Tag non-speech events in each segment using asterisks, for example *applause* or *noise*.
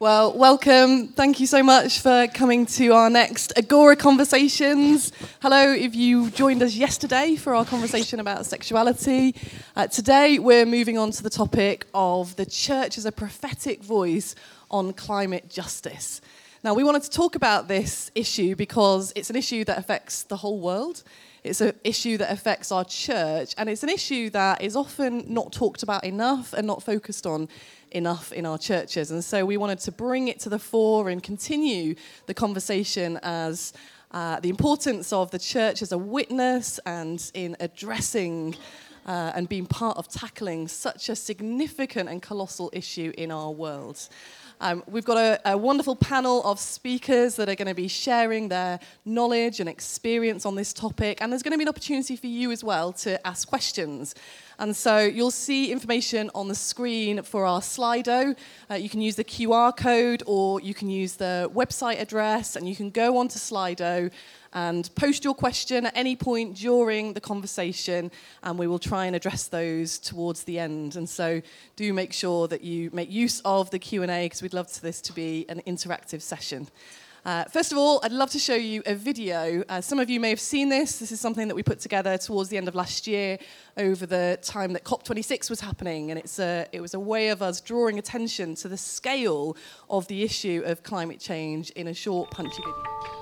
Well, welcome. Thank you so much for coming to our next Agora Conversations. Hello, if you joined us yesterday for our conversation about sexuality. Uh, today, we're moving on to the topic of the church as a prophetic voice on climate justice. Now, we wanted to talk about this issue because it's an issue that affects the whole world. It's an issue that affects our church, and it's an issue that is often not talked about enough and not focused on enough in our churches. And so we wanted to bring it to the fore and continue the conversation as uh, the importance of the church as a witness and in addressing uh, and being part of tackling such a significant and colossal issue in our world. Um, we've got a, a, wonderful panel of speakers that are going to be sharing their knowledge and experience on this topic, and there's going to be an opportunity for you as well to ask questions. And so you'll see information on the screen for our Slido. Uh, you can use the QR code or you can use the website address, and you can go onto Slido and post your question at any point during the conversation and we will try and address those towards the end and so do make sure that you make use of the q&a because we'd love for this to be an interactive session uh, first of all, I'd love to show you a video. Uh, some of you may have seen this. This is something that we put together towards the end of last year over the time that COP26 was happening. And it's a, it was a way of us drawing attention to the scale of the issue of climate change in a short, punchy video.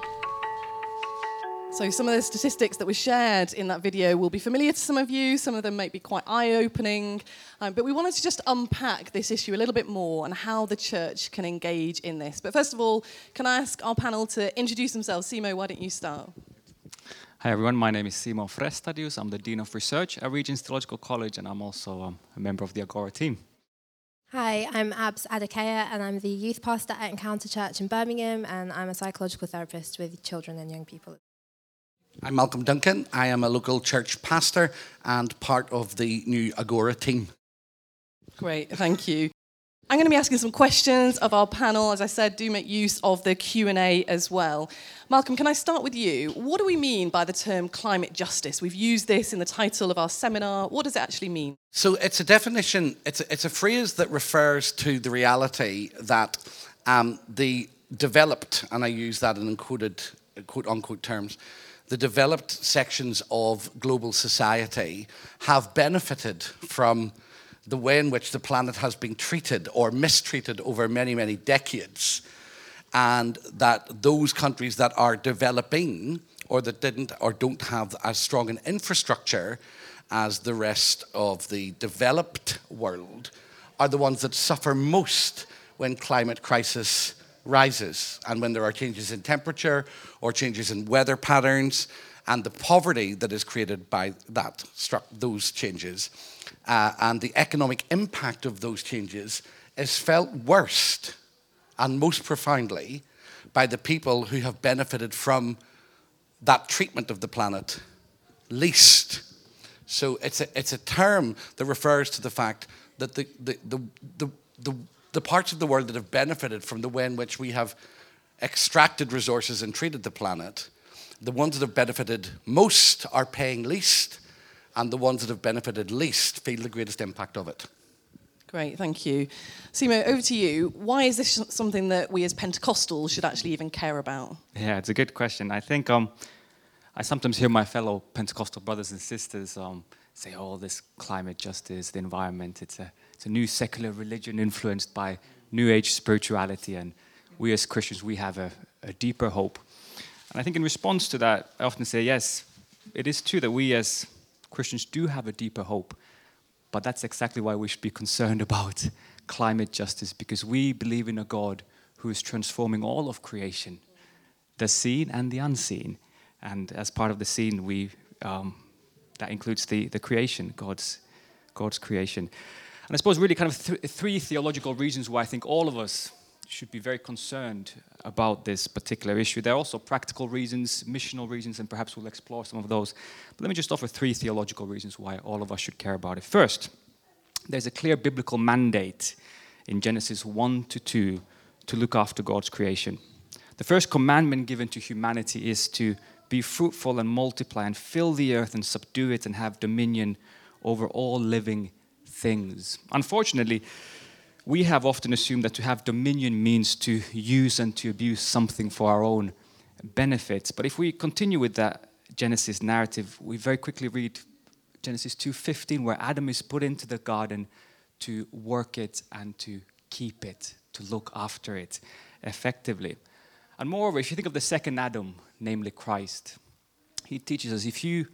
So, some of the statistics that were shared in that video will be familiar to some of you. Some of them might be quite eye opening. Um, but we wanted to just unpack this issue a little bit more and how the church can engage in this. But first of all, can I ask our panel to introduce themselves? Simo, why don't you start? Hi everyone, my name is Simo Frestadius. I'm the Dean of Research at Regent's Theological College and I'm also um, a member of the Agora team. Hi, I'm Abs Adakaya and I'm the youth pastor at Encounter Church in Birmingham and I'm a psychological therapist with children and young people. I'm Malcolm Duncan. I am a local church pastor and part of the new Agora team. Great, thank you. I'm going to be asking some questions of our panel. As I said, do make use of the Q&A as well. Malcolm, can I start with you? What do we mean by the term climate justice? We've used this in the title of our seminar. What does it actually mean? So it's a definition, it's a, it's a phrase that refers to the reality that um, the developed, and I use that in quoted, quote unquote terms, the developed sections of global society have benefited from the way in which the planet has been treated or mistreated over many, many decades. And that those countries that are developing or that didn't or don't have as strong an infrastructure as the rest of the developed world are the ones that suffer most when climate crisis rises and when there are changes in temperature or changes in weather patterns and the poverty that is created by that those changes uh, and the economic impact of those changes is felt worst and most profoundly by the people who have benefited from that treatment of the planet least. So it's a, it's a term that refers to the fact that the, the, the, the, the the parts of the world that have benefited from the way in which we have extracted resources and treated the planet, the ones that have benefited most are paying least, and the ones that have benefited least feel the greatest impact of it. Great, thank you. Simo, over to you. Why is this something that we as Pentecostals should actually even care about? Yeah, it's a good question. I think um, I sometimes hear my fellow Pentecostal brothers and sisters um, say, oh, this climate justice, the environment, it's a, it's a new secular religion influenced by New Age spirituality. And we as Christians, we have a, a deeper hope. And I think in response to that, I often say, yes, it is true that we as Christians do have a deeper hope. But that's exactly why we should be concerned *laughs* about climate justice, because we believe in a God who is transforming all of creation, the seen and the unseen. And as part of the seen, we um, that includes the, the creation, God's, God's creation. And I suppose, really, kind of th- three theological reasons why I think all of us should be very concerned about this particular issue. There are also practical reasons, missional reasons, and perhaps we'll explore some of those. But let me just offer three theological reasons why all of us should care about it. First, there's a clear biblical mandate in Genesis 1 to 2 to look after God's creation. The first commandment given to humanity is to be fruitful and multiply and fill the earth and subdue it and have dominion over all living things. Unfortunately, we have often assumed that to have dominion means to use and to abuse something for our own benefit. But if we continue with that Genesis narrative, we very quickly read Genesis 2:15 where Adam is put into the garden to work it and to keep it, to look after it effectively. And moreover, if you think of the second Adam, namely Christ, he teaches us if you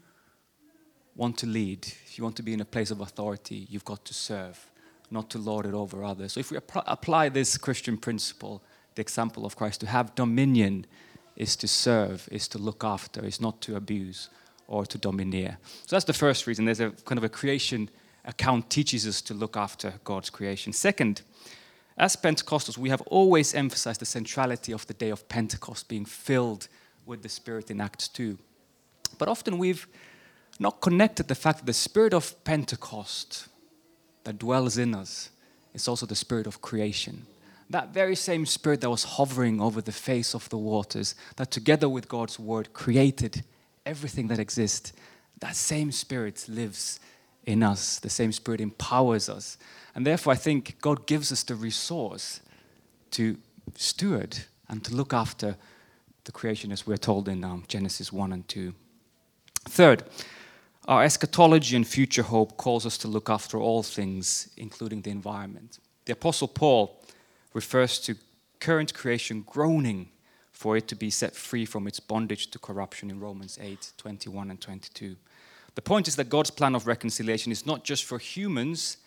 want to lead, if you want to be in a place of authority, you've got to serve, not to lord it over others. So if we apply this Christian principle, the example of Christ, to have dominion is to serve, is to look after, is not to abuse or to domineer. So that's the first reason. There's a kind of a creation account teaches us to look after God's creation. Second, as Pentecostals, we have always emphasized the centrality of the day of Pentecost being filled with the Spirit in Acts 2. But often we've not connected the fact that the Spirit of Pentecost that dwells in us is also the Spirit of creation. That very same Spirit that was hovering over the face of the waters, that together with God's Word created everything that exists, that same Spirit lives in us. The same Spirit empowers us. And therefore, I think God gives us the resource to steward and to look after the creation as we're told in um, Genesis 1 and 2. Third, our eschatology and future hope calls us to look after all things, including the environment. The Apostle Paul refers to current creation groaning for it to be set free from its bondage to corruption in Romans 8 21 and 22. The point is that God's plan of reconciliation is not just for humans,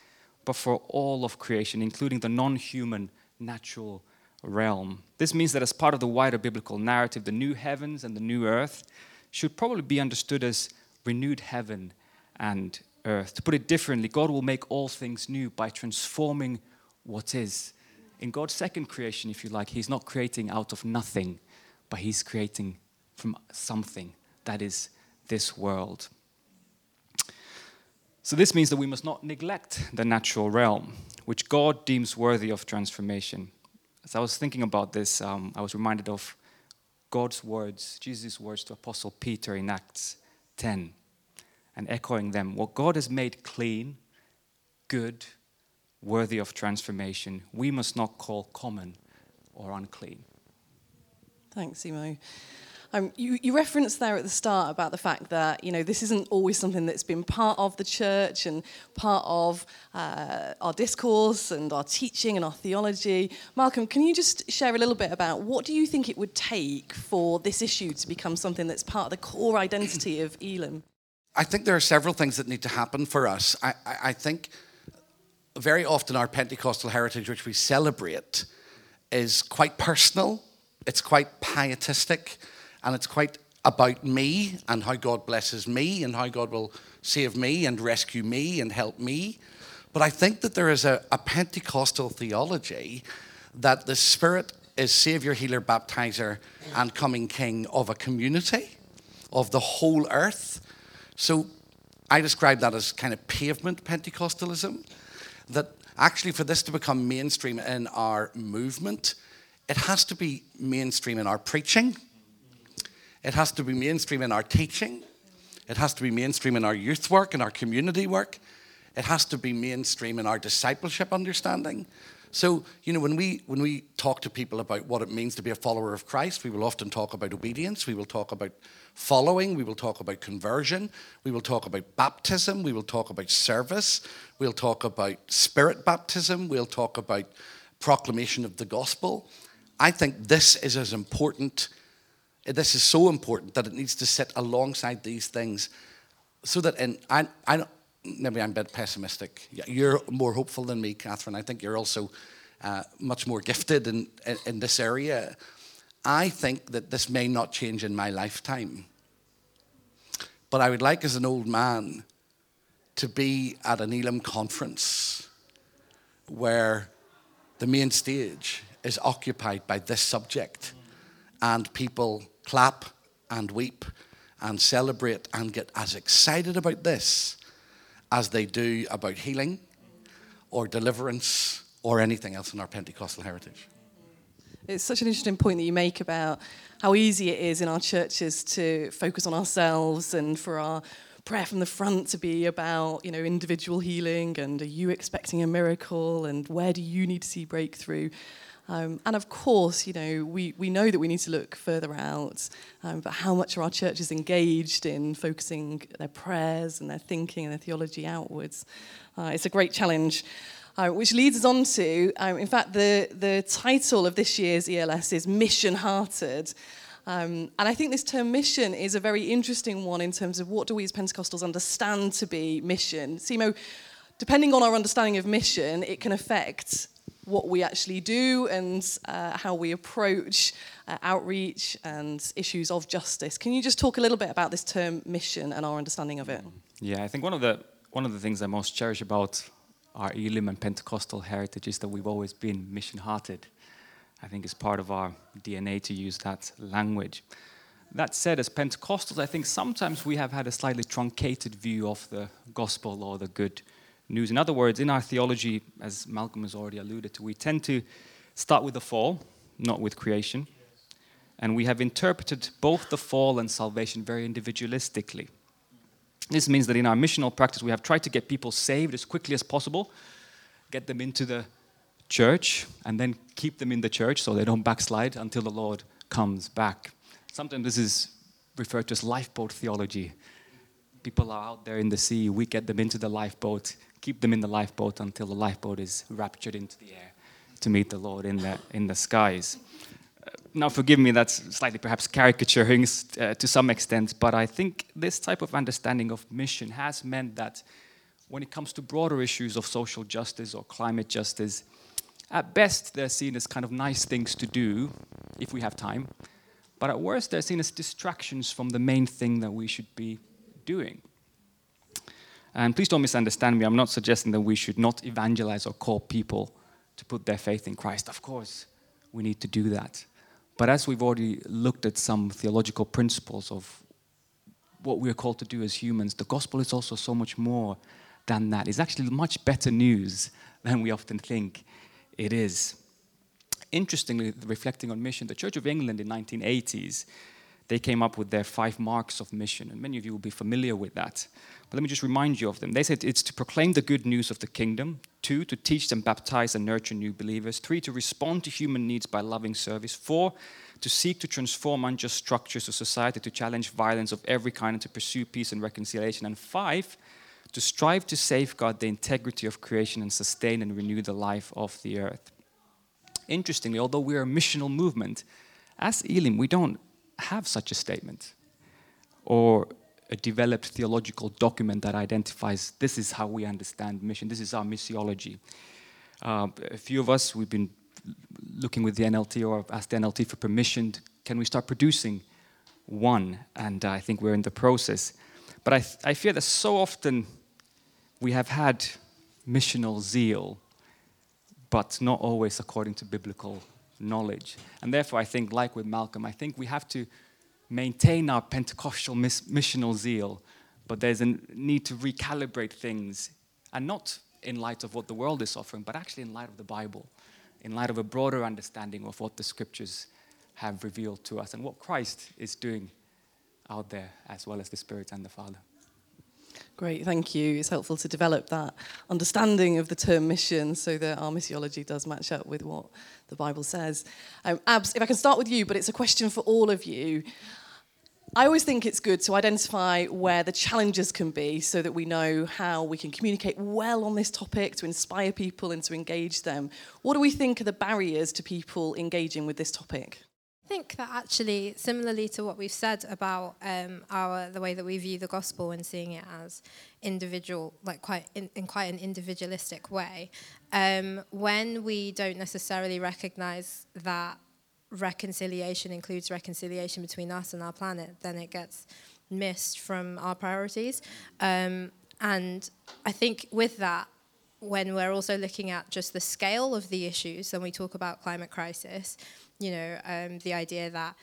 but for all of creation, including the non human natural realm. This means that as part of the wider biblical narrative, the new heavens and the new earth should probably be understood as renewed heaven and earth. To put it differently, God will make all things new by transforming what is. In God's second creation, if you like, He's not creating out of nothing, but He's creating from something that is this world. So, this means that we must not neglect the natural realm, which God deems worthy of transformation. As I was thinking about this, um, I was reminded of God's words, Jesus' words to Apostle Peter in Acts 10, and echoing them. What God has made clean, good, worthy of transformation, we must not call common or unclean. Thanks, Simo. Um, you, you referenced there at the start about the fact that you know this isn't always something that's been part of the church and part of uh, our discourse and our teaching and our theology. Malcolm, can you just share a little bit about what do you think it would take for this issue to become something that's part of the core identity of Elim? I think there are several things that need to happen for us. I, I, I think very often our Pentecostal heritage, which we celebrate, is quite personal. It's quite pietistic and it's quite about me and how God blesses me and how God will save me and rescue me and help me. But I think that there is a, a Pentecostal theology that the Spirit is Savior, Healer, Baptizer, and coming King of a community, of the whole earth. So I describe that as kind of pavement Pentecostalism. That actually, for this to become mainstream in our movement, it has to be mainstream in our preaching it has to be mainstream in our teaching. It has to be mainstream in our youth work and our community work. It has to be mainstream in our discipleship understanding. So, you know, when we when we talk to people about what it means to be a follower of Christ, we will often talk about obedience, we will talk about following, we will talk about conversion, we will talk about baptism, we will talk about service, we'll talk about spirit baptism, we'll talk about proclamation of the gospel. I think this is as important this is so important that it needs to sit alongside these things so that in I, I maybe I'm a bit pessimistic. You're more hopeful than me, Catherine. I think you're also uh, much more *laughs* gifted in, in, in this area. I think that this may not change in my lifetime. But I would like, as an old man, to be at an Elim conference where the main stage is occupied by this subject and people clap and weep and celebrate and get as excited about this as they do about healing or deliverance or anything else in our Pentecostal heritage. It's such an interesting point that you make about how easy it is in our churches to focus on ourselves and for our prayer from the front to be about, you know, individual healing and are you expecting a miracle and where do you need to see breakthrough? Um, and of course, you know, we, we know that we need to look further out, um, but how much are our churches engaged in focusing their prayers and their thinking and their theology outwards? Uh, it's a great challenge. Uh, which leads us on to, um, in fact, the, the title of this year's ELS is Mission Hearted. Um, and I think this term mission is a very interesting one in terms of what do we as Pentecostals understand to be mission. Simo, depending on our understanding of mission, it can affect what we actually do and uh, how we approach uh, outreach and issues of justice. Can you just talk a little bit about this term mission and our understanding of it? Yeah, I think one of the one of the things I most cherish about our Elim and Pentecostal heritage is that we've always been mission-hearted. I think it's part of our DNA to use that language. That said, as Pentecostals, I think sometimes we have had a slightly truncated view of the gospel or the good news. In other words, in our theology, as Malcolm has already alluded to, we tend to start with the fall, not with creation. And we have interpreted both the fall and salvation very individualistically. This means that in our missional practice, we have tried to get people saved as quickly as possible, get them into the church, and then keep them in the church so they don't backslide until the Lord comes back. Sometimes this is referred to as lifeboat theology. People are out there in the sea, we get them into the lifeboat, keep them in the lifeboat until the lifeboat is raptured into the air to meet the Lord in the, in the skies. Uh, now, forgive me, that's slightly perhaps caricaturing uh, to some extent, but I think this type of understanding of mission has meant that when it comes to broader issues of social justice or climate justice, at best, they're seen as kind of nice things to do if we have time, but at worst, they're seen as distractions from the main thing that we should be doing. And please don't misunderstand me, I'm not suggesting that we should not evangelize or call people to put their faith in Christ. Of course, we need to do that. But as we've already looked at some theological principles of what we are called to do as humans, the gospel is also so much more than that. It's actually much better news than we often think it is. Interestingly, reflecting on mission, the Church of England in 1980s, they came up with their five marks of mission, and many of you will be familiar with that. But let me just remind you of them. They said it's to proclaim the good news of the kingdom, two, to teach and baptize and nurture new believers, three, to respond to human needs by loving service, four, to seek to transform unjust structures of society, to challenge violence of every kind, and to pursue peace and reconciliation, and five, to strive to safeguard the integrity of creation and sustain and renew the life of the earth. Interestingly, although we're a missional movement, as Elim, we don't have such a statement or a developed theological document that identifies this is how we understand mission, this is our missiology. Uh, a few of us, we've been looking with the NLT or asked the NLT for permission. Can we start producing one? And uh, I think we're in the process. But I, I fear that so often we have had missional zeal, but not always according to biblical knowledge. And therefore, I think, like with Malcolm, I think we have to maintain our Pentecostal mis- missional zeal, but there's a need to recalibrate things, and not in light of what the world is offering, but actually in light of the Bible, in light of a broader understanding of what the scriptures have revealed to us and what Christ is doing out there, as well as the Spirit and the Father. Great, thank you. It's helpful to develop that understanding of the term mission so that our missiology does match up with what the Bible says. Um, Abs, if I can start with you, but it's a question for all of you. I always think it's good to identify where the challenges can be so that we know how we can communicate well on this topic to inspire people and to engage them. What do we think are the barriers to people engaging with this topic? I think that actually, similarly to what we've said about um, our the way that we view the gospel and seeing it as individual, like quite in, in quite an individualistic way, um, when we don't necessarily recognise that reconciliation includes reconciliation between us and our planet, then it gets missed from our priorities. Um, and I think with that, when we're also looking at just the scale of the issues, when we talk about climate crisis, you know, um, the idea that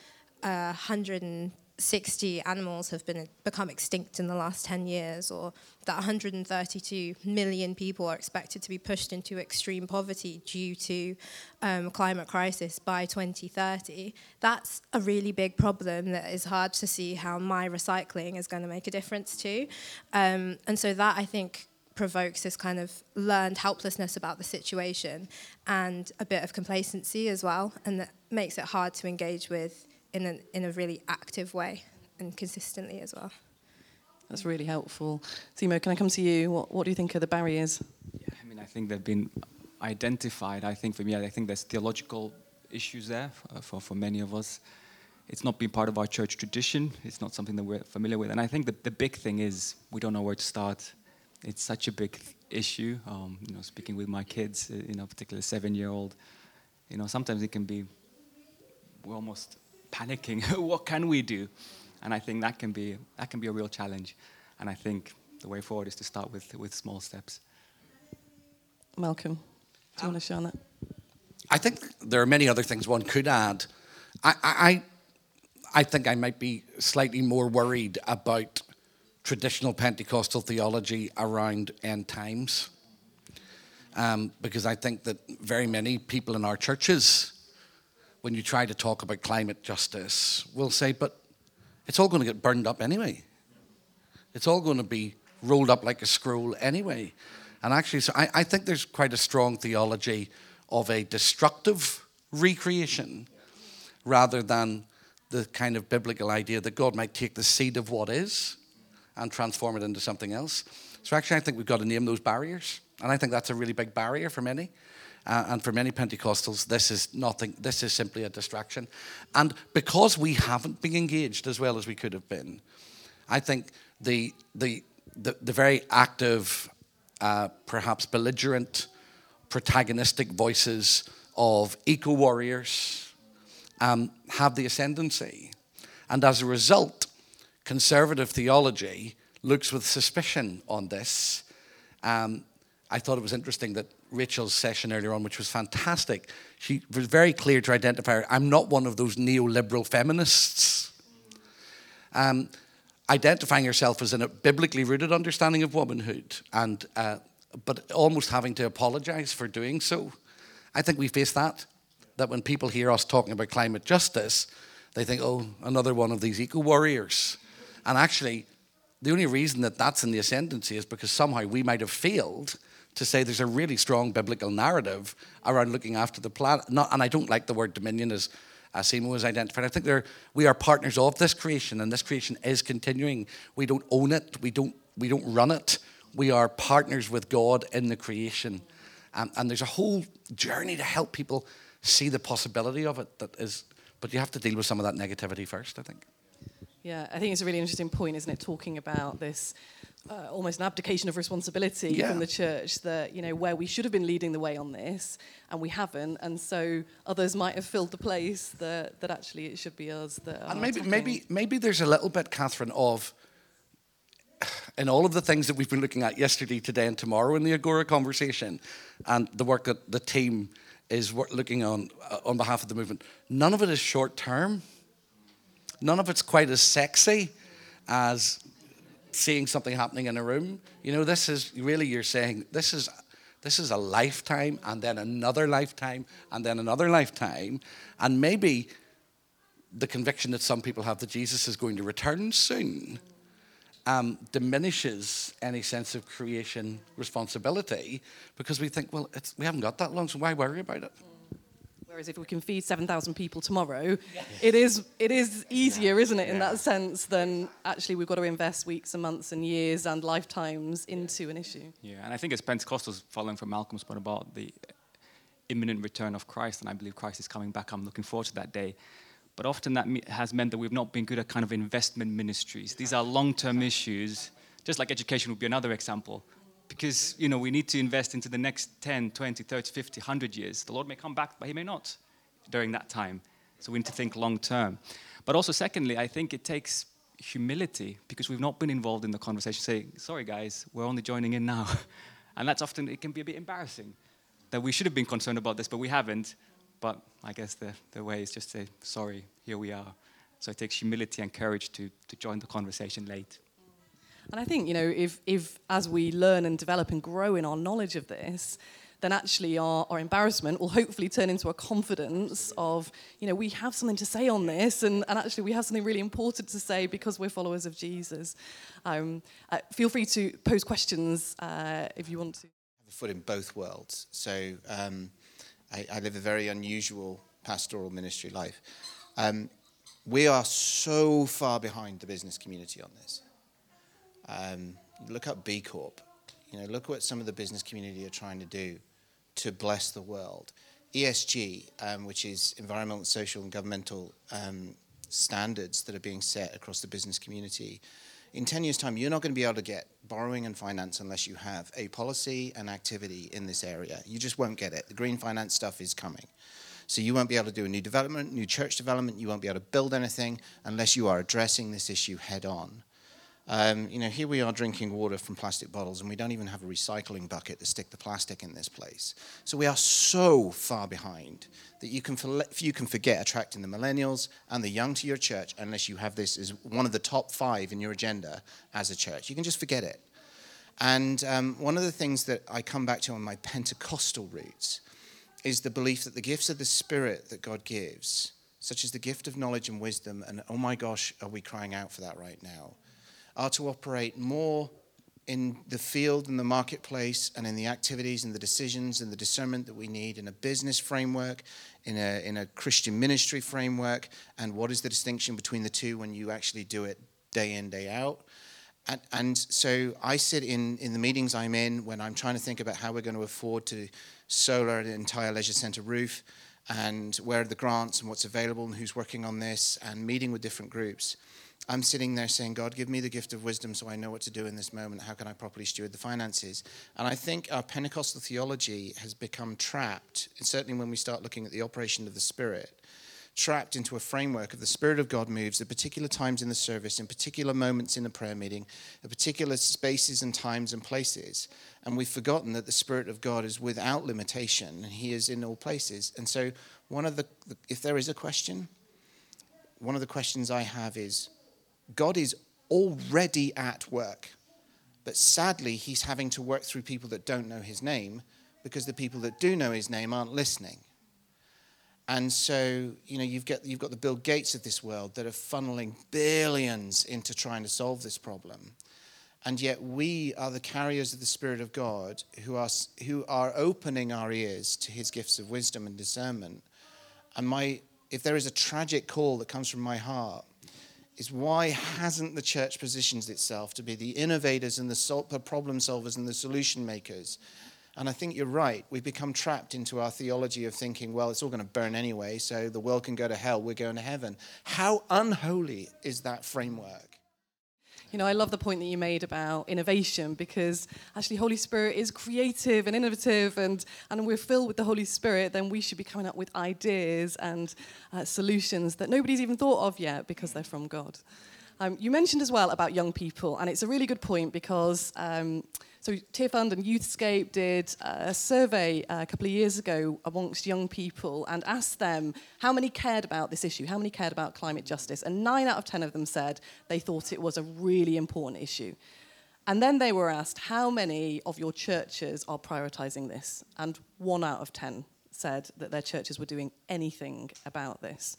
uh, 100 60 animals have been become extinct in the last 10 years or that 132 million people are expected to be pushed into extreme poverty due to um, climate crisis by 2030 that's a really big problem that is hard to see how my recycling is going to make a difference to. Um, and so that i think provokes this kind of learned helplessness about the situation and a bit of complacency as well and that makes it hard to engage with in, an, in a really active way and consistently as well. That's really helpful. Simo, can I come to you? What, what do you think are the barriers? Yeah, I mean, I think they've been identified. I think for me, I think there's theological issues there for, uh, for, for many of us. It's not been part of our church tradition. It's not something that we're familiar with. And I think that the big thing is we don't know where to start. It's such a big issue. Um, you know, speaking with my kids, uh, you know, particularly a seven-year-old, you know, sometimes it can be we're almost panicking. *laughs* what can we do? And I think that can be that can be a real challenge. And I think the way forward is to start with with small steps. Malcolm, do you want to share on that? I think there are many other things one could add. I, I, I think I might be slightly more worried about traditional Pentecostal theology around end times. Um, because I think that very many people in our churches when you try to talk about climate justice, will say, but it's all going to get burned up anyway. It's all going to be rolled up like a scroll anyway. And actually, so I, I think there's quite a strong theology of a destructive recreation rather than the kind of biblical idea that God might take the seed of what is and transform it into something else. So actually, I think we've got to name those barriers. And I think that's a really big barrier for many. Uh, and for many Pentecostals, this is nothing, this is simply a distraction. And because we haven't been engaged as well as we could have been, I think the, the, the, the very active, uh, perhaps belligerent, protagonistic voices of eco warriors um, have the ascendancy. And as a result, conservative theology looks with suspicion on this. Um, I thought it was interesting that Rachel's session earlier on, which was fantastic, she was very clear to identify I'm not one of those neoliberal feminists. Um, identifying herself as in a biblically rooted understanding of womanhood, and uh, but almost having to apologize for doing so. I think we face that. That when people hear us talking about climate justice, they think, oh, another one of these eco warriors. And actually, the only reason that that's in the ascendancy is because somehow we might have failed to say there's a really strong biblical narrative around looking after the planet. Not, and I don't like the word dominion as as Simo was identified. I think we are partners of this creation, and this creation is continuing. We don't own it. We don't we don't run it. We are partners with God in the creation, um, and there's a whole journey to help people see the possibility of it. That is, but you have to deal with some of that negativity first. I think. Yeah, I think it's a really interesting point, isn't it? Talking about this uh, almost an abdication of responsibility yeah. from the church that you know where we should have been leading the way on this and we haven't and so others might have filled the place that, that actually it should be us that and maybe attacking. maybe maybe there's a little bit Catherine of *sighs* in all of the things that we've been looking at yesterday today and tomorrow in the Agora conversation and the work that the team is looking on uh, on behalf of the movement none of it is short term none of it's quite as sexy as seeing something happening in a room. You know, this is really you're saying this is this is a lifetime and then another lifetime and then another lifetime. And maybe the conviction that some people have that Jesus is going to return soon um, diminishes any sense of creation responsibility because we think, well, we haven't got that long, so why worry about it? Whereas if we can feed 7,000 people tomorrow, it is, it is easier, isn't it, in that sense, than actually we've got to invest weeks and months and years and lifetimes into an issue. Yeah, and I think as Pentecostals, following from Malcolm's point about the imminent return of Christ, and I believe Christ is coming back, I'm looking forward to that day. But often that has meant that we've not been good at kind of investment ministries. These are long term issues, just like education would be another example because you know we need to invest into the next 10 20 30 50 100 years. The lord may come back but he may not during that time. So we need to think long term. But also secondly i think it takes humility because we've not been involved in the conversation say sorry guys we're only joining in now. *laughs* And that's often it can be a bit embarrassing that we should have been concerned about this but we haven't. But i guess the, the way is just to say sorry here we are. So it takes humility and courage to, to join the conversation late. And I think, you know, if, if as we learn and develop and grow in our knowledge of this, then actually our, our embarrassment will hopefully turn into a confidence of, you know, we have something to say on this, and, and actually we have something really important to say because we're followers of Jesus. Um, uh, feel free to pose questions uh, if you want to. have a foot in both worlds. So um, I, I live a very unusual pastoral ministry life. Um, we are so far behind the business community on this. Um, look up B Corp. You know, look what some of the business community are trying to do to bless the world. ESG, um, which is environmental, social, and governmental um, standards that are being set across the business community. In 10 years' time, you're not going to be able to get borrowing and finance unless you have a policy and activity in this area. You just won't get it. The green finance stuff is coming. So you won't be able to do a new development, new church development. You won't be able to build anything unless you are addressing this issue head on. Um, you know, here we are drinking water from plastic bottles, and we don't even have a recycling bucket to stick the plastic in this place. So we are so far behind that you can, you can forget attracting the millennials and the young to your church unless you have this as one of the top five in your agenda as a church. You can just forget it. And um, one of the things that I come back to on my Pentecostal roots is the belief that the gifts of the Spirit that God gives, such as the gift of knowledge and wisdom, and oh my gosh, are we crying out for that right now? Are to operate more in the field and the marketplace and in the activities and the decisions and the discernment that we need in a business framework, in a, in a Christian ministry framework, and what is the distinction between the two when you actually do it day in, day out. And, and so I sit in, in the meetings I'm in when I'm trying to think about how we're going to afford to solar an entire leisure centre roof and where are the grants and what's available and who's working on this and meeting with different groups. I'm sitting there saying, God, give me the gift of wisdom so I know what to do in this moment. How can I properly steward the finances? And I think our Pentecostal theology has become trapped, certainly when we start looking at the operation of the Spirit, trapped into a framework of the Spirit of God moves at particular times in the service, in particular moments in the prayer meeting, at particular spaces and times and places. And we've forgotten that the Spirit of God is without limitation, and He is in all places. And so, one of the, if there is a question, one of the questions I have is, God is already at work. But sadly, he's having to work through people that don't know his name because the people that do know his name aren't listening. And so, you know, you've got, you've got the Bill Gates of this world that are funneling billions into trying to solve this problem. And yet, we are the carriers of the Spirit of God who are, who are opening our ears to his gifts of wisdom and discernment. And my, if there is a tragic call that comes from my heart, is why hasn't the church positioned itself to be the innovators and the problem solvers and the solution makers? And I think you're right. We've become trapped into our theology of thinking, well, it's all going to burn anyway, so the world can go to hell, we're going to heaven. How unholy is that framework? You know, I love the point that you made about innovation because actually Holy Spirit is creative and innovative and, and we're filled with the Holy Spirit, then we should be coming up with ideas and uh, solutions that nobody's even thought of yet because they're from God. Um, you mentioned as well about young people, and it's a really good point because um, so Tearfund and Youthscape did a survey uh, a couple of years ago amongst young people and asked them how many cared about this issue, how many cared about climate justice, and nine out of ten of them said they thought it was a really important issue. And then they were asked how many of your churches are prioritizing this, and one out of ten said that their churches were doing anything about this.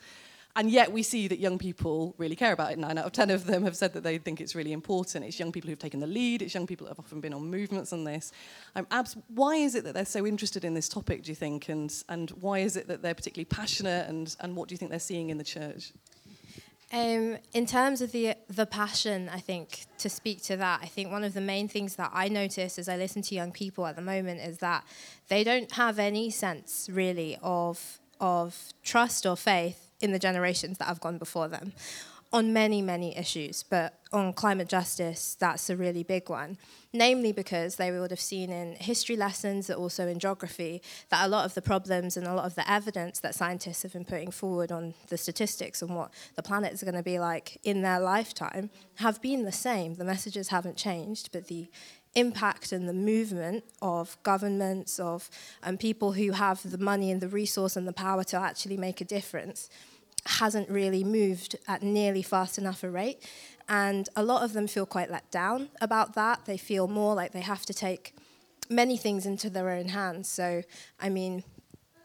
And yet we see that young people really care about it. Nine out of ten of them have said that they think it's really important. It's young people who've taken the lead. It's young people have often been on movements on this. Um, Abs, why is it that they're so interested in this topic, do you think? And, and why is it that they're particularly passionate? And, and what do you think they're seeing in the church? Um, in terms of the the passion, I think to speak to that, I think one of the main things that I notice as I listen to young people at the moment is that they don't have any sense really of of trust or faith in the generations that have gone before them on many, many issues, but on climate justice, that's a really big one. Namely, because they would have seen in history lessons, but also in geography, that a lot of the problems and a lot of the evidence that scientists have been putting forward on the statistics and what the planet is going to be like in their lifetime have been the same. The messages haven't changed, but the impact and the movement of governments, of um, people who have the money and the resource and the power to actually make a difference hasn't really moved at nearly fast enough a rate. And a lot of them feel quite let down about that. They feel more like they have to take many things into their own hands. So, I mean,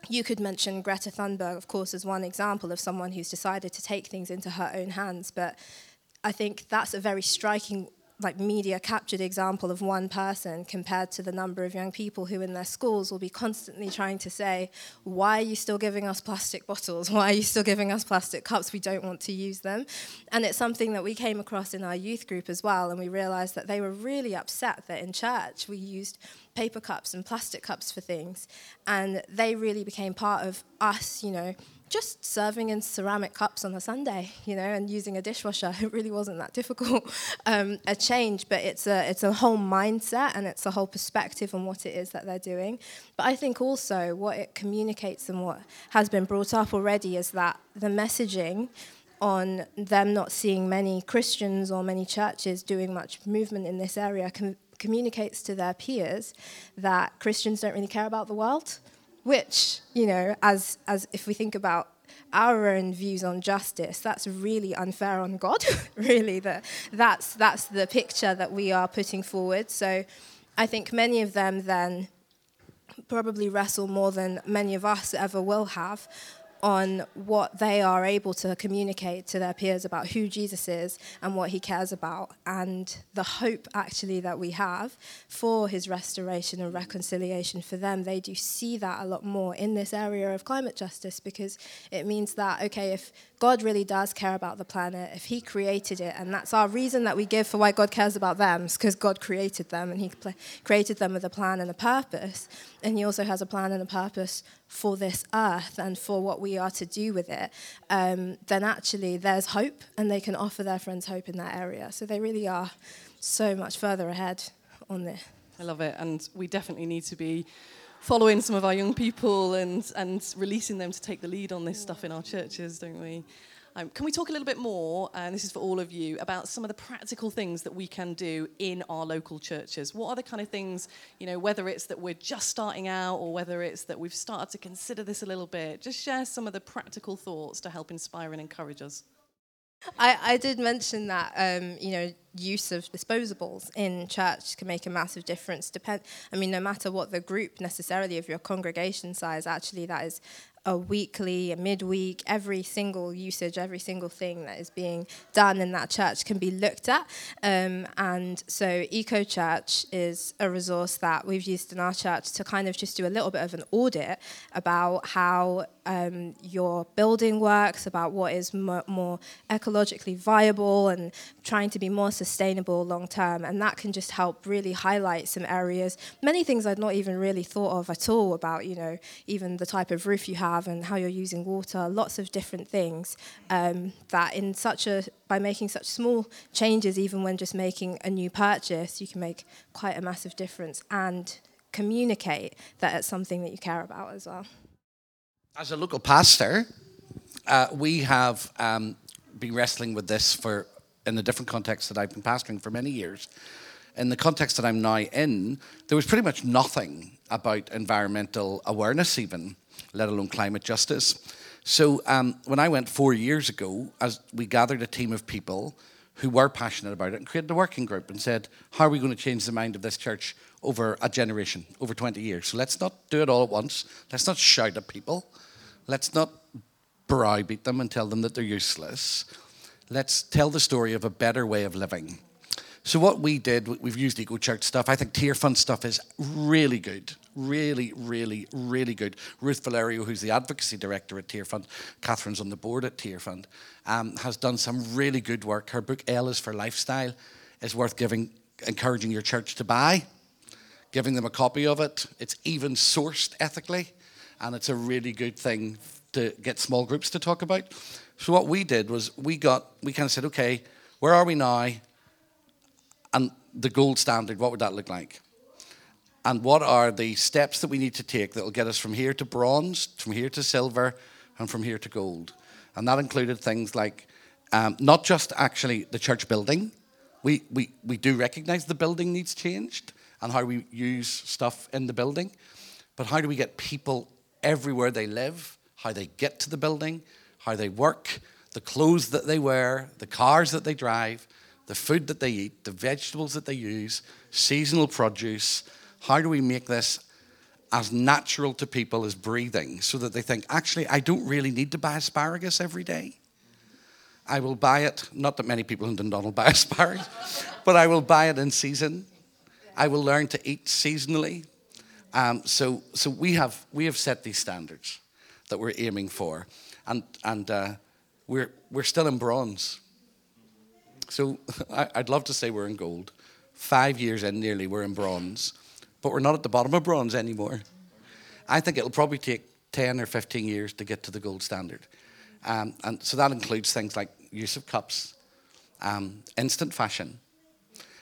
you could mention Greta Thunberg, of course, as one example of someone who's decided to take things into her own hands. But I think that's a very striking like media captured example of one person compared to the number of young people who in their schools will be constantly trying to say why are you still giving us plastic bottles? Why are you still giving us plastic cups? We don't want to use them. And it's something that we came across in our youth group as well and we realized that they were really upset that in church we used paper cups and plastic cups for things and they really became part of us you know just serving in ceramic cups on a Sunday, you know, and using a dishwasher. *laughs* It really wasn't that difficult *laughs* um, a change, but it's a it's a whole mindset and it's a whole perspective on what it is that they're doing. But I think also what it communicates and what has been brought up already is that the messaging on them not seeing many Christians or many churches doing much movement in this area com- communicates to their peers that Christians don't really care about the world which, you know, as, as if we think about our own views on justice, that's really unfair on God, *laughs* really. That, that's, that's the picture that we are putting forward. So I think many of them then probably wrestle more than many of us ever will have on what they are able to communicate to their peers about who Jesus is and what he cares about, and the hope actually that we have for his restoration and reconciliation for them. They do see that a lot more in this area of climate justice because it means that, okay, if God really does care about the planet, if he created it, and that's our reason that we give for why God cares about them, because God created them and he created them with a plan and a purpose, and he also has a plan and a purpose for this earth and for what we are to do with it, um, then actually there's hope and they can offer their friends hope in that area. So they really are so much further ahead on this. I love it. And we definitely need to be following some of our young people and, and releasing them to take the lead on this stuff in our churches, don't we? Um, can we talk a little bit more, and this is for all of you, about some of the practical things that we can do in our local churches? What are the kind of things, you know, whether it's that we're just starting out or whether it's that we've started to consider this a little bit? Just share some of the practical thoughts to help inspire and encourage us. I, I did mention that um, you know use of disposables in church can make a massive difference. Depend, I mean, no matter what the group necessarily of your congregation size, actually that is a weekly, a midweek, every single usage, every single thing that is being done in that church can be looked at. Um, and so, Eco Church is a resource that we've used in our church to kind of just do a little bit of an audit about how um, your building works, about what is mo- more ecologically viable, and trying to be more sustainable long term. And that can just help really highlight some areas, many things I'd not even really thought of at all about, you know, even the type of roof you have have and how you're using water, lots of different things um, that in such a by making such small changes, even when just making a new purchase, you can make quite a massive difference and communicate that it's something that you care about as well. As a local pastor, uh, we have um, been wrestling with this for in the different contexts that I've been pastoring for many years. In the context that I'm now in, there was pretty much nothing about environmental awareness, even let alone climate justice. So um, when I went four years ago, as we gathered a team of people who were passionate about it and created a working group and said, how are we going to change the mind of this church over a generation, over 20 years? So let's not do it all at once. Let's not shout at people. Let's not browbeat them and tell them that they're useless. Let's tell the story of a better way of living. So what we did, we've used Eco Church stuff. I think Tearfund stuff is really good, really, really, really good. Ruth Valerio, who's the advocacy director at Tearfund, Catherine's on the board at Tearfund, um, has done some really good work. Her book L is for Lifestyle is worth giving, encouraging your church to buy, giving them a copy of it. It's even sourced ethically, and it's a really good thing to get small groups to talk about. So what we did was we got we kind of said, okay, where are we now? And the gold standard, what would that look like? And what are the steps that we need to take that will get us from here to bronze, from here to silver, and from here to gold? And that included things like um, not just actually the church building. We, we, we do recognize the building needs changed and how we use stuff in the building, but how do we get people everywhere they live, how they get to the building, how they work, the clothes that they wear, the cars that they drive, the food that they eat, the vegetables that they use, seasonal produce. How do we make this as natural to people as breathing so that they think, actually, I don't really need to buy asparagus every day? I will buy it, not that many people in Dundonald buy *laughs* asparagus, but I will buy it in season. I will learn to eat seasonally. Um, so so we, have, we have set these standards that we're aiming for. And, and uh, we're, we're still in bronze. So *laughs* I, I'd love to say we're in gold. Five years in nearly, we're in bronze. But we're not at the bottom of bronze anymore. I think it'll probably take 10 or 15 years to get to the gold standard. Um, and so that includes things like use of cups, um, instant fashion,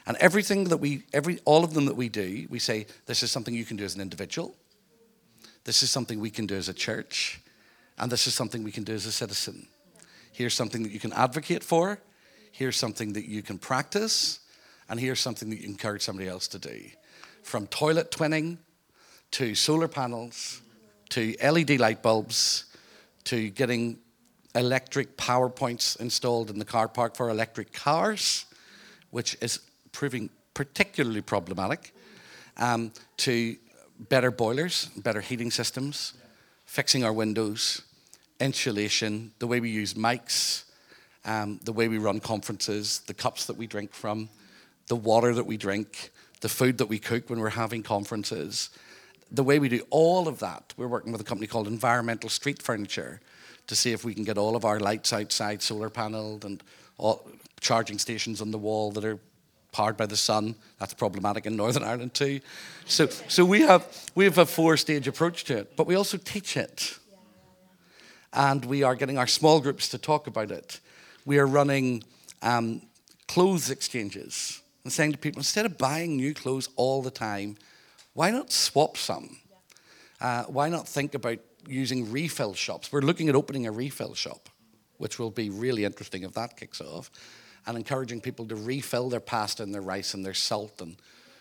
and everything that we, every, all of them that we do, we say this is something you can do as an individual, this is something we can do as a church, and this is something we can do as a citizen. Here's something that you can advocate for, here's something that you can practice, and here's something that you encourage somebody else to do. From toilet twinning to solar panels to LED light bulbs to getting electric power points installed in the car park for electric cars, which is proving particularly problematic, um, to better boilers, better heating systems, fixing our windows, insulation, the way we use mics, um, the way we run conferences, the cups that we drink from, the water that we drink, the food that we cook when we're having conferences, the way we do all of that. We're working with a company called Environmental Street Furniture to see if we can get all of our lights outside solar paneled and all charging stations on the wall that are powered by the sun. That's problematic in Northern Ireland too. So, so we have we have a four-stage approach to it, but we also teach it, and we are getting our small groups to talk about it. We are running um, clothes exchanges and saying to people instead of buying new clothes all the time, why not swap some? Uh, why not think about using refill shops. We're looking at opening a refill shop, which will be really interesting if that kicks off, and encouraging people to refill their pasta and their rice and their salt and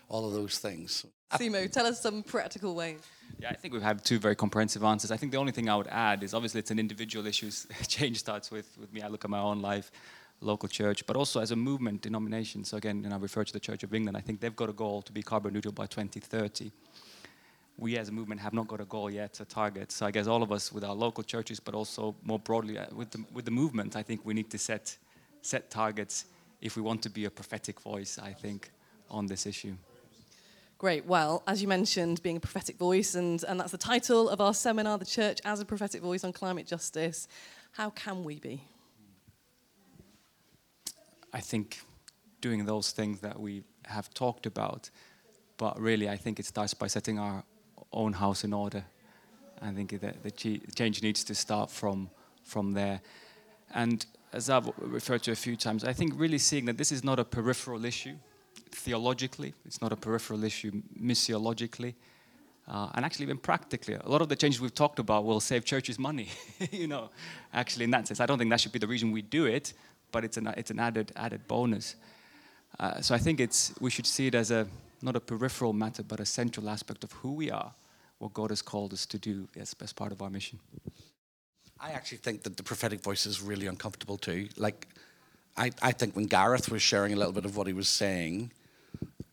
all of those things. Simo, tell us some practical ways. Yeah, I think we've had two very comprehensive answers. I think the only thing I would add is obviously it's an individual issue. *laughs* Change starts with, with me. I look at my own life, local church, but also as a movement denomination. So again, and I refer to the Church of England. I think they've got a goal to be carbon neutral by 2030 we as a movement have not got a goal yet, a target. So I guess all of us with our local churches, but also more broadly uh, with the, with the movement, I think we need to set, set targets if we want to be a prophetic voice, I think, on this issue. Great. Well, as you mentioned, being a prophetic voice, and, and that's the title of our seminar, The Church as a Prophetic Voice on Climate Justice. How can we be? I think doing those things that we have talked about, but really I think it starts by setting our own house in order. I think that the change needs to start from from there. And as I've referred to a few times, I think really seeing that this is not a peripheral issue theologically, it's not a peripheral issue missiologically, uh, and actually even practically. A lot of the changes we've talked about will save churches money, *laughs* you know, actually in that sense. I don't think that should be the reason we do it, but it's an, it's an added, added bonus. Uh, so I think it's, we should see it as a, not a peripheral matter, but a central aspect of who we are, what God has called us to do as, as part of our mission. I actually think that the prophetic voice is really uncomfortable too. Like, I, I think when Gareth was sharing a little bit of what he was saying,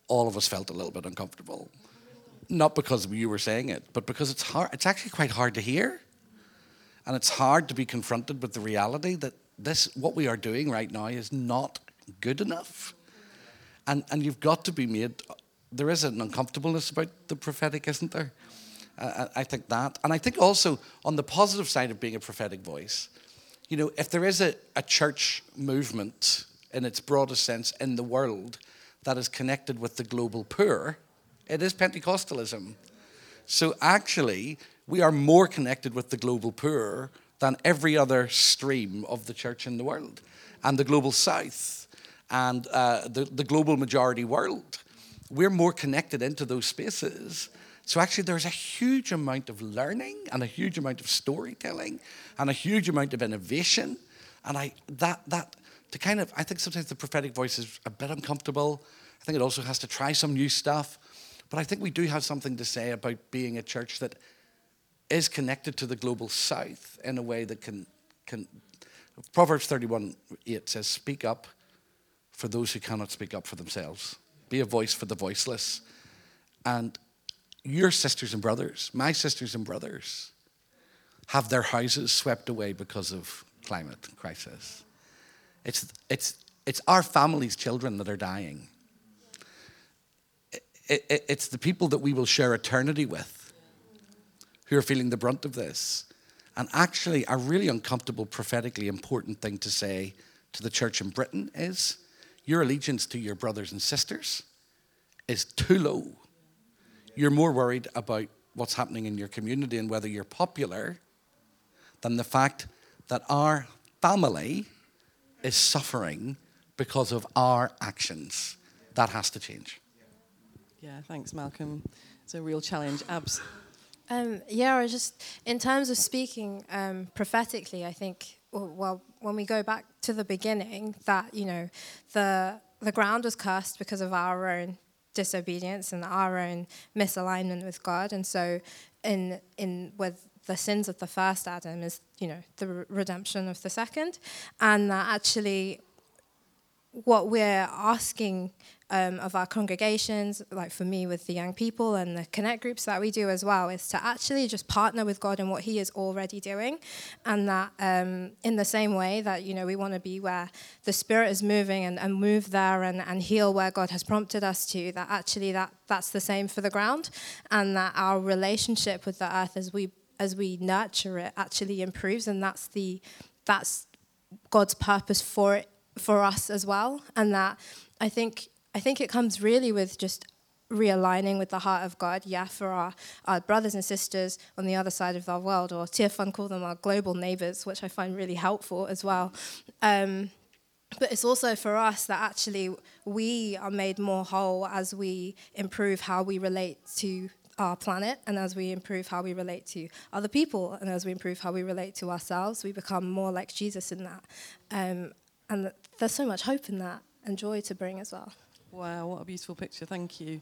all of us felt a little bit uncomfortable. Not because you were saying it, but because it's hard. It's actually quite hard to hear, and it's hard to be confronted with the reality that this, what we are doing right now, is not good enough. And and you've got to be made there is an uncomfortableness about the prophetic, isn't there? Uh, I think that. And I think also on the positive side of being a prophetic voice, you know, if there is a, a church movement in its broadest sense in the world that is connected with the global poor, it is Pentecostalism. So actually, we are more connected with the global poor than every other stream of the church in the world, and the global south, and uh, the, the global majority world we're more connected into those spaces. So actually, there's a huge amount of learning and a huge amount of storytelling and a huge amount of innovation. And I that that to kind of I think sometimes the prophetic voice is a bit uncomfortable. I think it also has to try some new stuff. But I think we do have something to say about being a church that is connected to the global south in a way that can can. Proverbs 31 8 says, Speak up for those who cannot speak up for themselves. Be a voice for the voiceless. And your sisters and brothers, my sisters and brothers, have their houses swept away because of climate crisis. It's, it's, it's our family's children that are dying. It, it, it's the people that we will share eternity with who are feeling the brunt of this. And actually, a really uncomfortable, prophetically important thing to say to the church in Britain is your allegiance to your brothers and sisters is too low. You're more worried about what's happening in your community and whether you're popular than the fact that our family is suffering because of our actions. That has to change. Yeah, thanks, Malcolm. It's a real challenge. Abs. Um, yeah, I just in terms of speaking um, prophetically, I think well, when we go back to the beginning, that you know, the the ground was cursed because of our own disobedience and our own misalignment with God, and so in in with the sins of the first Adam is you know the redemption of the second, and that actually what we're asking um, of our congregations, like for me with the young people and the connect groups that we do as well, is to actually just partner with God in what He is already doing, and that um, in the same way that you know we want to be where the Spirit is moving and, and move there and, and heal where God has prompted us to, that actually that that's the same for the ground, and that our relationship with the earth as we as we nurture it actually improves, and that's the that's God's purpose for it for us as well, and that I think I think it comes really with just realigning with the heart of God, yeah, for our, our brothers and sisters on the other side of the world, or Tearfund call them our global neighbors, which I find really helpful as well. Um, but it's also for us that actually we are made more whole as we improve how we relate to our planet and as we improve how we relate to other people and as we improve how we relate to ourselves, we become more like Jesus in that. Um, and there's so much hope in that and joy to bring as well. Wow, what a beautiful picture. Thank you.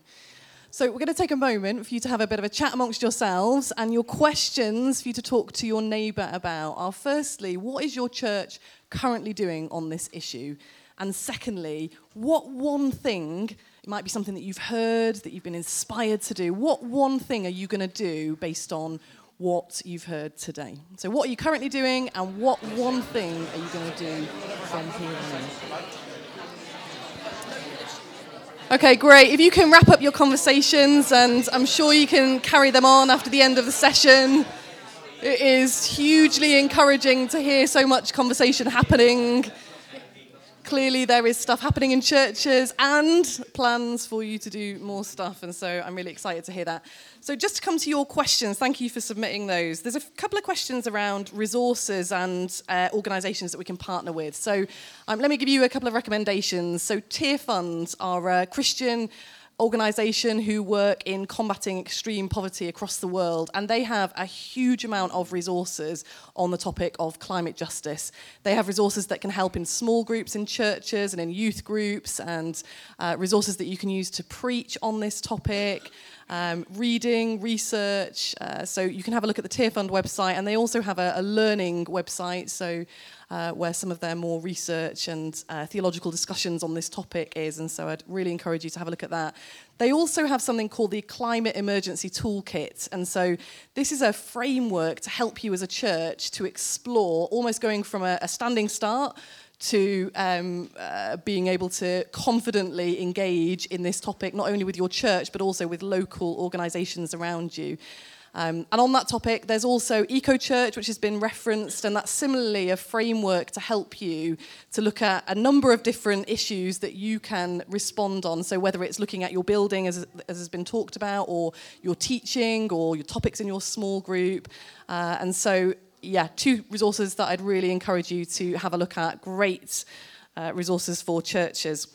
So, we're going to take a moment for you to have a bit of a chat amongst yourselves, and your questions for you to talk to your neighbour about are firstly, what is your church currently doing on this issue? And secondly, what one thing, it might be something that you've heard, that you've been inspired to do, what one thing are you going to do based on what you've heard today? So, what are you currently doing, and what one thing are you going to do from here on? Okay, great. If you can wrap up your conversations, and I'm sure you can carry them on after the end of the session. It is hugely encouraging to hear so much conversation happening clearly there is stuff happening in churches and plans for you to do more stuff. And so I'm really excited to hear that. So, just to come to your questions, thank you for submitting those. There's a couple of questions around resources and uh, organisations that we can partner with. So, um, let me give you a couple of recommendations. So, Tearfund are a Christian organisation who work in combating extreme poverty across the world, and they have a huge amount of resources on the topic of climate justice. They have resources that can help in small groups in churches and in youth groups, and uh, resources that you can use to preach on this topic. Um, reading, research. Uh, so you can have a look at the Tearfund website, and they also have a, a learning website. So uh, where some of their more research and uh, theological discussions on this topic is. And so I'd really encourage you to have a look at that. They also have something called the Climate Emergency Toolkit. And so this is a framework to help you as a church to explore, almost going from a, a standing start to um, uh, being able to confidently engage in this topic, not only with your church, but also with local organisations around you. Um, and on that topic, there's also Eco Church, which has been referenced, and that's similarly a framework to help you to look at a number of different issues that you can respond on. So, whether it's looking at your building, as, as has been talked about, or your teaching, or your topics in your small group. Uh, and so, yeah, two resources that I'd really encourage you to have a look at. Great uh, resources for churches.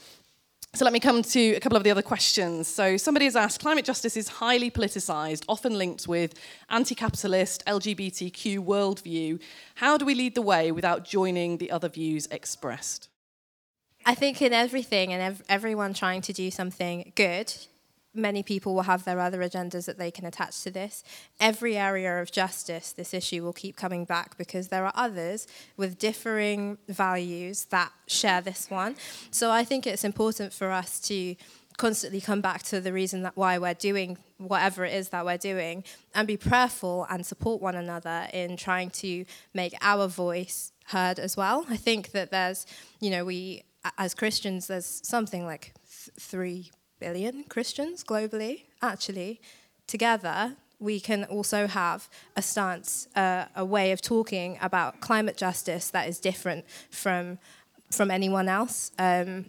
So let me come to a couple of the other questions. So somebody has asked, climate justice is highly politicized, often linked with anti-capitalist LGBTQ worldview. How do we lead the way without joining the other views expressed? I think in everything and ev- everyone trying to do something good, many people will have their other agendas that they can attach to this. Every area of justice, this issue will keep coming back because there are others with differing values that share this one. So I think it's important for us to constantly come back to the reason that why we're doing whatever it is that we're doing and be prayerful and support one another in trying to make our voice heard as well. I think that there's, you know, we as Christians, there's something like 3 billion Christians globally, actually. Together, we can also have a stance, uh, a way of talking about climate justice that is different from, from anyone else. Um,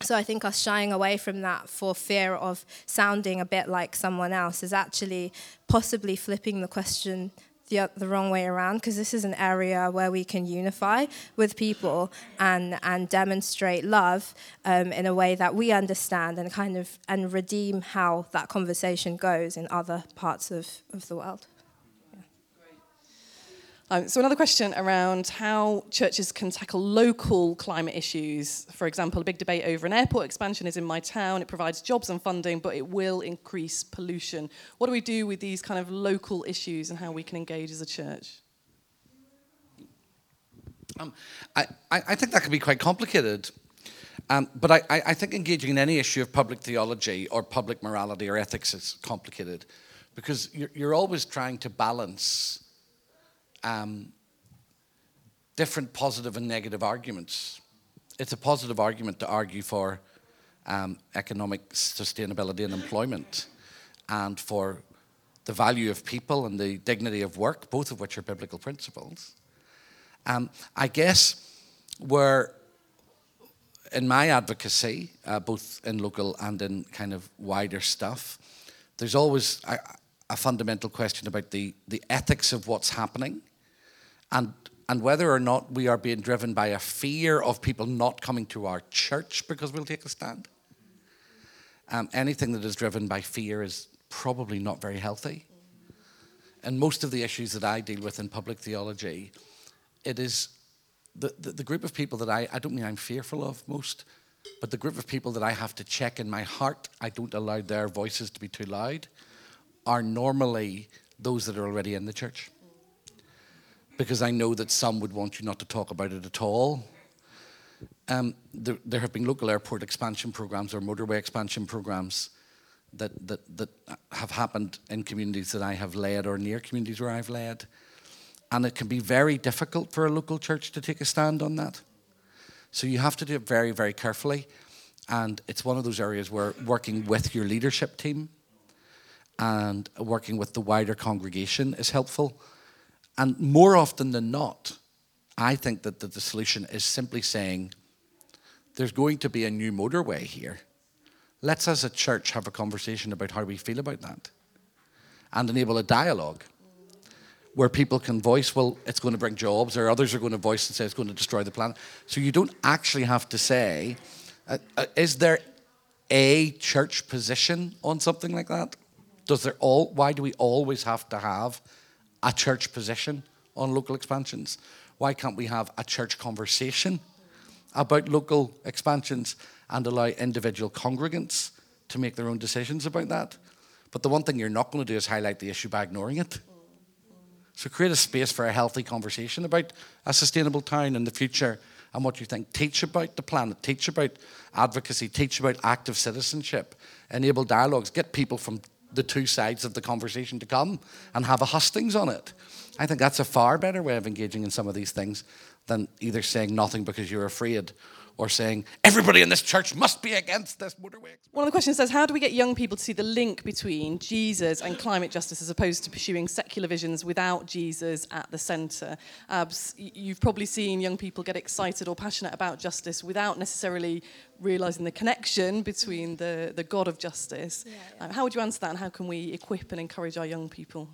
so I think us shying away from that for fear of sounding a bit like someone else is actually possibly flipping the question the, the wrong way around because this is an area where we can unify with people and and demonstrate love um, in a way that we understand and kind of and redeem how that conversation goes in other parts of, of the world. Um, so another question around how churches can tackle local climate issues. For example, a big debate over an airport expansion is in my town. It provides jobs and funding, but it will increase pollution. What do we do with these kind of local issues and how we can engage as a church? Um, I, I think that can be quite complicated. Um, but I, I think engaging in any issue of public theology or public morality or ethics is complicated because you're, you're always trying to balance um, different positive and negative arguments. It's a positive argument to argue for um, economic sustainability and employment and for the value of people and the dignity of work, both of which are biblical principles. Um, I guess where in my advocacy, uh, both in local and in kind of wider stuff, there's always a, a fundamental question about the, the ethics of what's happening and, and whether or not we are being driven by a fear of people not coming to our church because we'll take a stand. Um, anything that is driven by fear is probably not very healthy. And most of the issues that I deal with in public theology, it is the, the, the group of people that I, I don't mean I'm fearful of most, but the group of people that I have to check in my heart, I don't allow their voices to be too loud, are normally those that are already in the church because I know that some would want you not to talk about it at all. Um, there, there, have been local airport expansion programs or motorway expansion programs that, that, that have happened in communities that I have led or near communities where I've led. And it can be very difficult for a local church to take a stand on that. So you have to do it very, very carefully. And it's one of those areas where working with your leadership team and working with the wider congregation is helpful and more often than not, I think that the solution is simply saying, there's going to be a new motorway here. Let's, as a church, have a conversation about how we feel about that and enable a dialogue where people can voice, well, it's going to bring jobs, or others are going to voice and say it's going to destroy the planet. So you don't actually have to say, uh, uh, is there a church position on something like that? Does there all, why do we always have to have a church position on local expansions? Why can't we have a church conversation about local expansions and allow individual congregants to make their own decisions about that? But the one thing you're not going to do is highlight the issue by ignoring it. So create a space for a healthy conversation about a sustainable town in the future and what you think. Teach about the planet, teach about advocacy, teach about active citizenship, enable dialogues, get people from the two sides of the conversation to come and have a hustings on it. I think that's a far better way of engaging in some of these things than either saying nothing because you're afraid or saying everybody in this church must be against this motorway. One of the questions says, how do we get young people to see the link between Jesus and climate justice as opposed to pursuing secular visions without Jesus at the centre? Abs, you've probably seen young people get excited or passionate about justice without necessarily realising the connection between the, the God of justice. Yeah, yeah. Uh, how would you answer that and how can we equip and encourage our young people?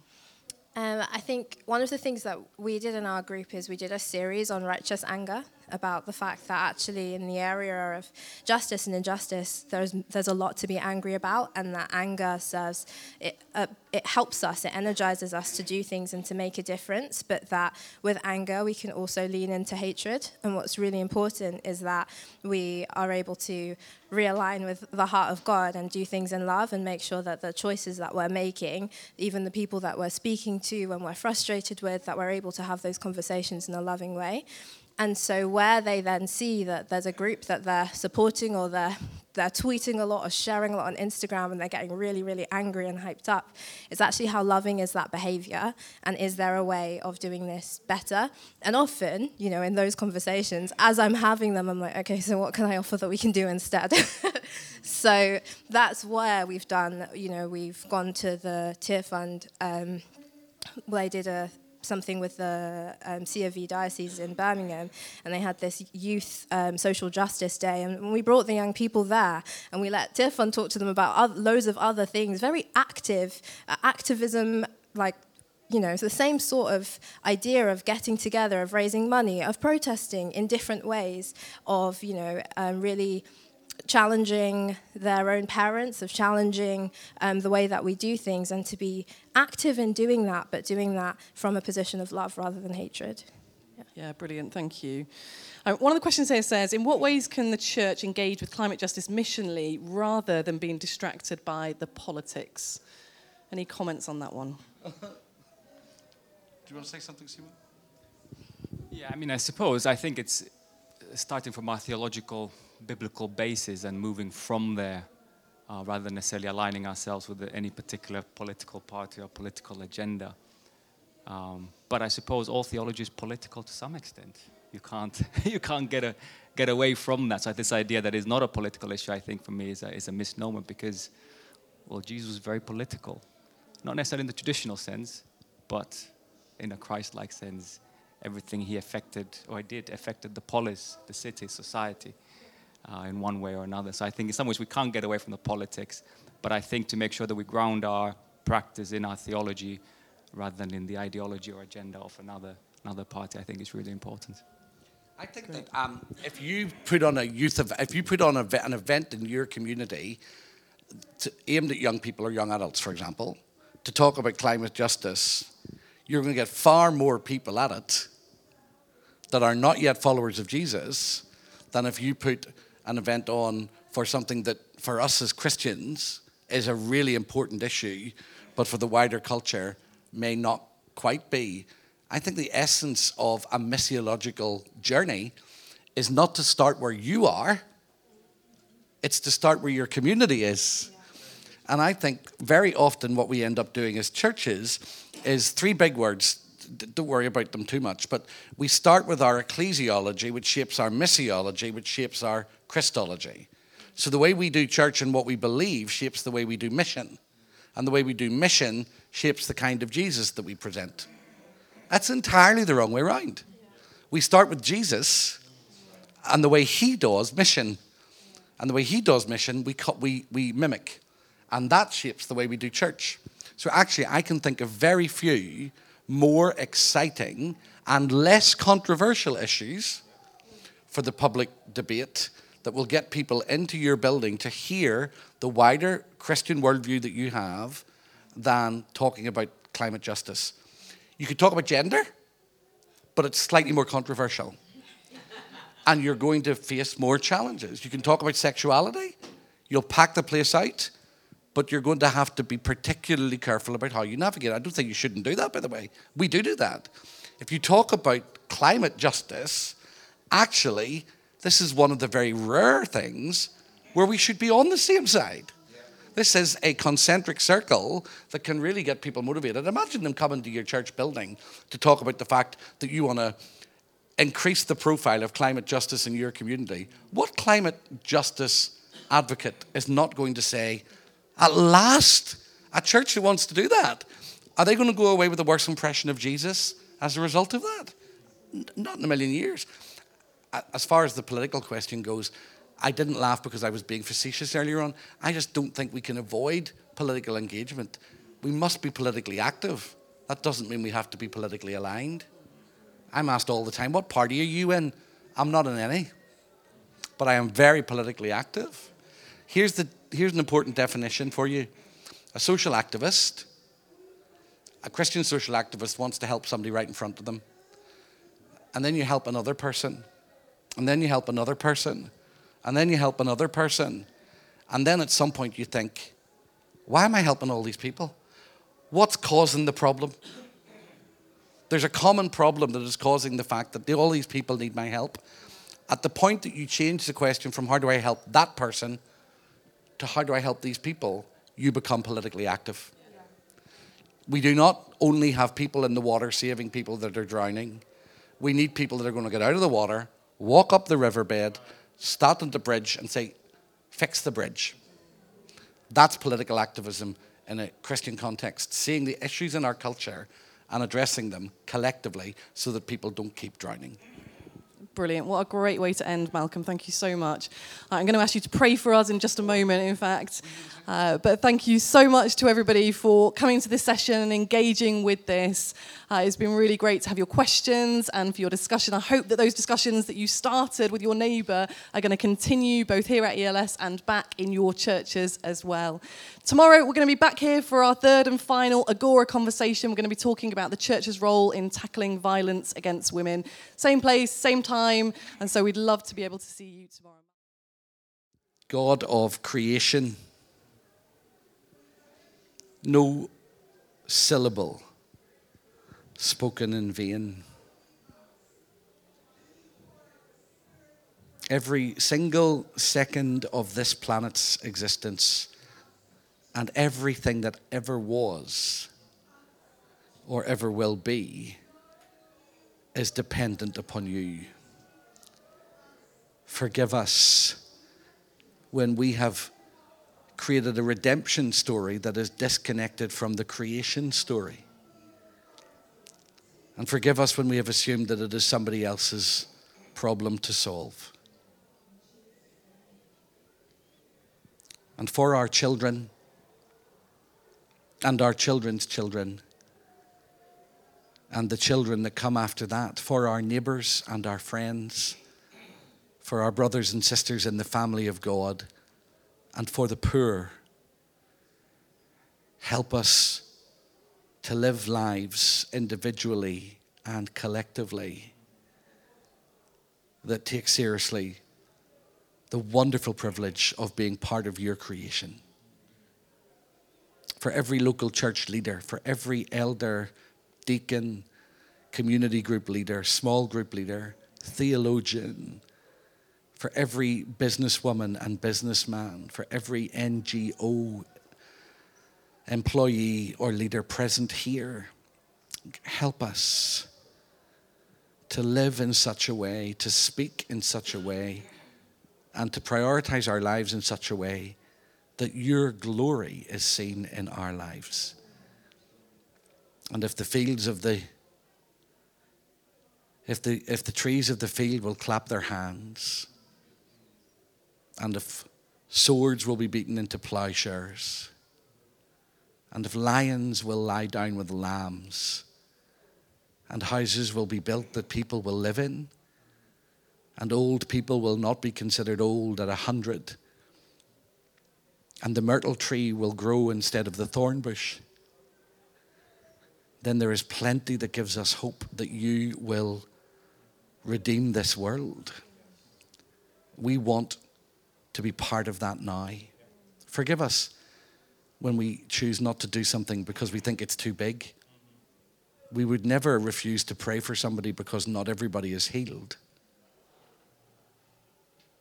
Um, I think one of the things that we did in our group is we did a series on righteous anger. About the fact that actually in the area of justice and injustice, there's there's a lot to be angry about, and that anger serves it. Uh, it helps us, it energizes us to do things and to make a difference. But that with anger, we can also lean into hatred. And what's really important is that we are able to realign with the heart of God and do things in love and make sure that the choices that we're making, even the people that we're speaking to when we're frustrated with, that we're able to have those conversations in a loving way. And so, where they then see that there's a group that they're supporting or they're, they're tweeting a lot or sharing a lot on Instagram and they're getting really, really angry and hyped up, it's actually how loving is that behavior? And is there a way of doing this better? And often, you know, in those conversations, as I'm having them, I'm like, okay, so what can I offer that we can do instead? *laughs* so, that's where we've done, you know, we've gone to the Tearfund. Um, well, I did a something with the um, C of V diocese in Birmingham, and they had this youth um, social justice day, and we brought the young people there, and we let Fund talk to them about other, loads of other things, very active uh, activism, like you know, the same sort of idea of getting together, of raising money, of protesting in different ways, of you know, um, really challenging their own parents, of challenging um, the way that we do things, and to be active in doing that, but doing that from a position of love rather than hatred. Yeah, yeah brilliant. Thank you. Um, one of the questions here says In what ways can the church engage with climate justice missionally rather than being distracted by the politics? Any comments on that one? *laughs* Do you want to say something, Simo? Yeah, I mean, I suppose I think it's starting from our theological biblical basis and moving from there uh, rather than necessarily aligning ourselves with any particular political party or political agenda. Um, but I suppose all theology is political to some extent. You can't, *laughs* you can't get, a, get away from that. So this idea that is not a political issue, I think, for me is a, is a misnomer because, well, Jesus was very political. Not necessarily in the traditional sense, but in a Christ-like sense. Everything he affected, or did, affected the polis, the city, society uh, in one way or another. So I think in some ways we can't get away from the politics, but I think to make sure that we ground our practice in our theology rather than in the ideology or agenda of another, another party, I think is really important. I think Great. that um, if you put on a youth, ev- if you put on a, an event in your community to, aimed at young people or young adults, for example, to talk about climate justice, you're going to get far more people at it that are not yet followers of Jesus than if you put an event on for something that for us as Christians is a really important issue, but for the wider culture may not quite be. I think the essence of a missiological journey is not to start where you are, it's to start where your community is. And I think very often what we end up doing as churches is three big words don't worry about them too much. But we start with our ecclesiology, which shapes our missiology, which shapes our Christology. So the way we do church and what we believe shapes the way we do mission. And the way we do mission shapes the kind of Jesus that we present. That's entirely the wrong way around. We start with Jesus and the way he does mission. And the way he does mission, we, we, we mimic. And that shapes the way we do church. So actually, I can think of very few more exciting and less controversial issues for the public debate that will get people into your building to hear the wider Christian worldview that you have than talking about climate justice. You could talk about gender, but it's slightly more controversial. and you're going to face more challenges. You can talk about sexuality, you'll pack the place out, but you're going to have to be particularly careful about how you navigate. I don't think you shouldn't do that, by the way. We do do that. If you talk about climate justice, actually, this is one of the very rare things where we should be on the same side. This is a concentric circle that can really get people motivated. Imagine them coming to your church building to talk about the fact that you want to increase the profile of climate justice in your community. What climate justice advocate is not going to say, at last, a church that wants to do that. Are they going to go away with a worse impression of Jesus as a result of that? Not in a million years. As far as the political question goes, I didn't laugh because I was being facetious earlier on. I just don't think we can avoid political engagement. We must be politically active. That doesn't mean we have to be politically aligned. I'm asked all the time, what party are you in? I'm not in any, but I am very politically active. Here's, the, here's an important definition for you a social activist, a Christian social activist wants to help somebody right in front of them. And then you help another person. And then you help another person. And then you help another person. And then at some point you think, why am I helping all these people? What's causing the problem? There's a common problem that is causing the fact that all these people need my help. At the point that you change the question from how do I help that person to how do I help these people, you become politically active. We do not only have people in the water saving people that are drowning, we need people that are going to get out of the water, walk up the riverbed, start on the bridge, and say, fix the bridge. That's political activism in a Christian context, seeing the issues in our culture and addressing them collectively so that people don't keep drowning. Brilliant. What a great way to end, Malcolm. Thank you so much. Uh, I'm going to ask you to pray for us in just a moment, in fact. Uh, but thank you so much to everybody for coming to this session and engaging with this. Uh, it's been really great to have your questions and for your discussion. I hope that those discussions that you started with your neighbour are going to continue both here at ELS and back in your churches as well. Tomorrow, we're going to be back here for our third and final Agora conversation. We're going to be talking about the church's role in tackling violence against women. Same place, same time. And so we'd love to be able to see you tomorrow. God of creation no syllable spoken in vain. Every single second of this planet's existence and everything that ever was or ever will be is dependent upon you. Forgive us when we have created a redemption story that is disconnected from the creation story. And forgive us when we have assumed that it is somebody else's problem to solve. And for our children and our children's children and the children that come after that, for our neighbors and our friends, for our brothers and sisters in the family of God and for the poor. Help us to live lives individually and collectively that take seriously the wonderful privilege of being part of your creation. For every local church leader, for every elder, deacon, community group leader, small group leader, theologian, for every businesswoman and businessman, for every NGO employee or leader present here. Help us to live in such a way, to speak in such a way, and to prioritize our lives in such a way that your glory is seen in our lives. And if the fields of the if the if the trees of the field will clap their hands and if swords will be beaten into plowshares, and if lions will lie down with lambs, and houses will be built that people will live in, and old people will not be considered old at a hundred, and the myrtle tree will grow instead of the thorn bush, then there is plenty that gives us hope that you will redeem this world. We want to be part of that now. Forgive us when we choose not to do something because we think it's too big. We would never refuse to pray for somebody because not everybody is healed.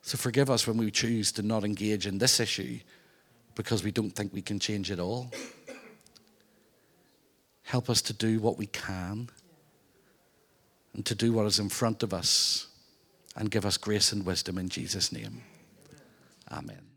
So forgive us when we choose to not engage in this issue because we don't think we can change it all. Help us to do what we can and to do what is in front of us and give us grace and wisdom in Jesus' name. Amen.